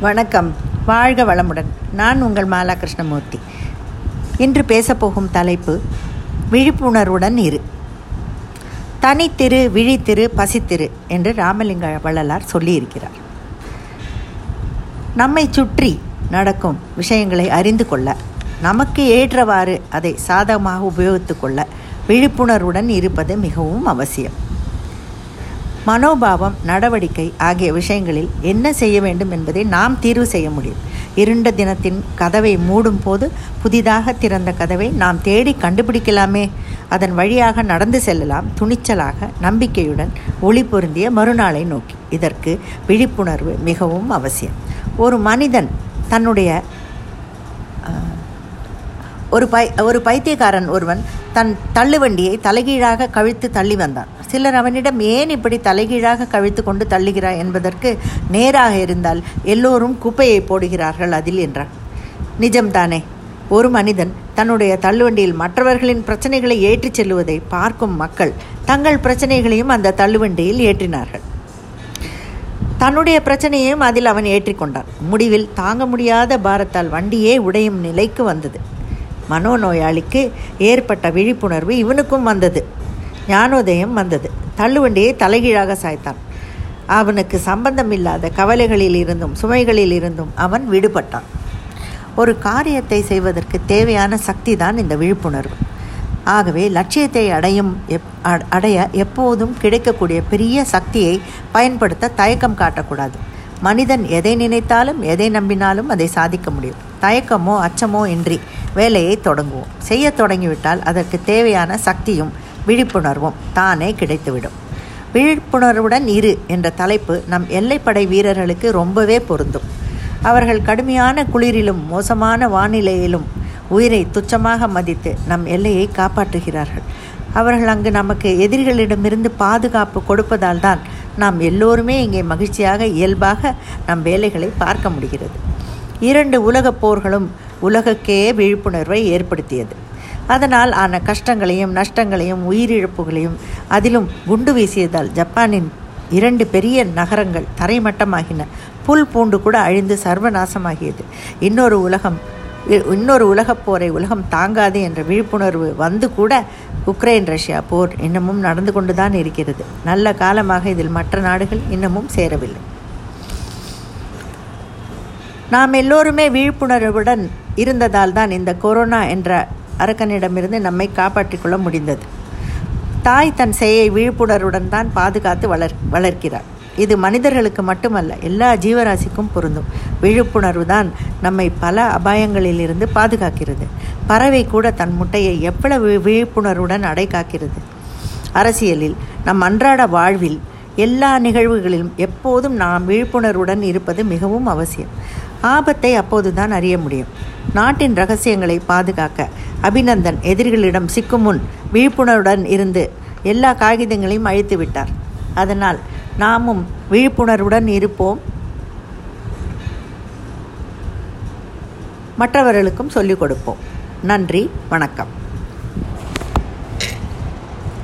வணக்கம். வாழ்க வளமுடன். நான் உங்கள் மாலா கிருஷ்ணமூர்த்தி இன்று பேசப்போகும் தலைப்பு விழிப்புணர்வுடன் இரு. தனித்திரு விழித்திரு பசித்திரு என்று ராமலிங்க வள்ளலார் சொல்லியிருக்கிறார். நம்மை சுற்றி நடக்கும் விஷயங்களை அறிந்து கொள்ள நமக்கு ஏற்றவாறு அதை சாதகமாக உபயோகித்து கொள்ள விழிப்புணர்வுடன் இருப்பது மிகவும் அவசியம். மனோபாவம் நடவடிக்கை ஆகிய விஷயங்களில் என்ன செய்ய வேண்டும் என்பதை நாம் தீர்வு செய்ய முடியும். இருண்ட தினத்தின் கதவை மூடும் போது புதிதாக திறந்த கதவை நாம் தேடி கண்டுபிடிக்கலாமே. அதன் வழியாக நடந்து செல்லலாம் துணிச்சலாக நம்பிக்கையுடன் ஒளி பொருந்திய மறுநாளை நோக்கி. இதற்கு விழிப்புணர்வு மிகவும் அவசியம். ஒரு மனிதன் தன்னுடைய ஒரு பை ஒரு பைத்தியக்காரன் ஒருவன் தன் தள்ளுவண்டியை தலைகீழாக கவிழ்த்து தள்ளி வந்தான். சிலர் அவனிடம் ஏன் இப்படி தலைகீழாக கவிழ்த்து கொண்டு தள்ளுகிறாய் என்பதற்கு நேராக இருந்தால் எல்லோரும் குப்பையை போடுகிறார்கள் அதில் என்றான். நிஜம்தானே. ஒரு மனிதன் தன்னுடைய தள்ளுவண்டியில் மற்றவர்களின் பிரச்சனைகளை ஏற்றிச் செல்லுவதை பார்க்கும் மக்கள் தங்கள் பிரச்சனைகளையும் அந்த தள்ளுவண்டியில் ஏற்றினார்கள். தன்னுடைய பிரச்சனையையும் அதில் அவன் ஏற்றிக்கொண்டான். முடிவில் தாங்க முடியாத பாரத்தால் வண்டியே உடையும் நிலைக்கு வந்தது. மனோநோயாளிக்கு ஏற்பட்ட விழிப்புணர்வு இவனுக்கும் வந்தது. ஞானோதயம் வந்தது. தள்ளுவண்டியை தலைகீழாக சாய்த்தான். அவனுக்கு சம்பந்தமில்லாத கவலைகளில் இருந்தும் சுமைகளில் இருந்தும் அவன் விடுபட்டான். ஒரு காரியத்தை செய்வதற்கு தேவையான சக்தி தான் இந்த விழிப்புணர்வு. ஆகவே லட்சியத்தை அடையும் எப் அடைய எப்போதும் கிடைக்கக்கூடிய பெரிய சக்தியை பயன்படுத்த தயக்கம் காட்டக்கூடாது. மனிதன் எதை நினைத்தாலும் எதை நம்பினாலும் அதை சாதிக்க முடியும். தயக்கமோ அச்சமோ இன்றி வேலையை தொடங்குவோம். செய்ய தொடங்கிவிட்டால் அதற்கு தேவையான சக்தியும் விழிப்புணர்வும் தானே கிடைத்துவிடும். விழிப்புணர்வுடன் இரு என்ற தலைப்பு நம் எல்லைப்படை வீரர்களுக்கு ரொம்பவே பொருந்தும். அவர்கள் கடுமையான குளிரிலும் மோசமான வானிலையிலும் உயிரை துச்சமாக மதித்து நம் எல்லையை காப்பாற்றுகிறார்கள். அவர்கள் அங்கு நமக்கு எதிரிகளிடமிருந்து பாதுகாப்பு கொடுப்பதால் தான் நாம் எல்லோருமே இங்கே மகிழ்ச்சியாக இயல்பாக நம் வேலைகளை பார்க்க முடிகிறது. இரண்டு உலகப் போர்களும் உலகக்கே விழிப்புணர்வை ஏற்படுத்தியது. அதனால் ஆன கஷ்டங்களையும் நஷ்டங்களையும் உயிரிழப்புகளையும் அதிலும் குண்டு வீசியதால் ஜப்பானின் இரண்டு பெரிய நகரங்கள் தரைமட்டமாகின. புல் பூண்டு கூட அழிந்து சர்வநாசமாகியது. இன்னொரு உலகம் இன்னொரு உலகப் போரை உலகம் தாங்காது என்ற விழிப்புணர்வு வந்து கூட உக்ரைன் ரஷ்யா போர் இன்னமும் நடந்து கொண்டுதான் இருக்கிறது. நல்ல காலமாக இதில் மற்ற நாடுகள் இன்னமும் சேரவில்லை. நாம் எல்லோருமே விழிப்புணர்வுடன் இருந்ததால் தான் இந்த கொரோனா என்ற அரக்கனிடமிருந்து நம்மை காப்பாற்றிக் கொள்ள முடிந்தது. தாய் தன் செயயை விழிப்புணர்வுடன் தான் பாதுகாத்து வளர் வளர்க்கிறார். இது மனிதர்களுக்கு மட்டுமல்ல எல்லா ஜீவராசிக்கும் பொருந்தும். விழிப்புணர்வு தான் நம்மை பல அபாயங்களிலிருந்து பாதுகாக்கிறது. பறவை கூட தன் முட்டையை எவ்வளவு விழிப்புணர்வுடன் அடை காக்கிறது அரசியலில் நம் அன்றாட வாழ்வில் எல்லா நிகழ்வுகளிலும் எப்போதும் நாம் விழிப்புணர்வுடன் இருப்பது மிகவும் அவசியம். ஆபத்தை அப்போதுதான் அறிய முடியும். நாட்டின் ரகசியங்களை பாதுகாக்க அபிநந்தன் எதிரிகளிடம் சிக்கும் முன் விழிப்புணர்வுடன் இருந்து எல்லா காகிதங்களையும் அழித்து விட்டார். அதனால் நாமும் விழிப்புணர்வுடன் இருப்போம். மற்றவர்களுக்கும் சொல்லிக் கொடுப்போம். நன்றி வணக்கம்.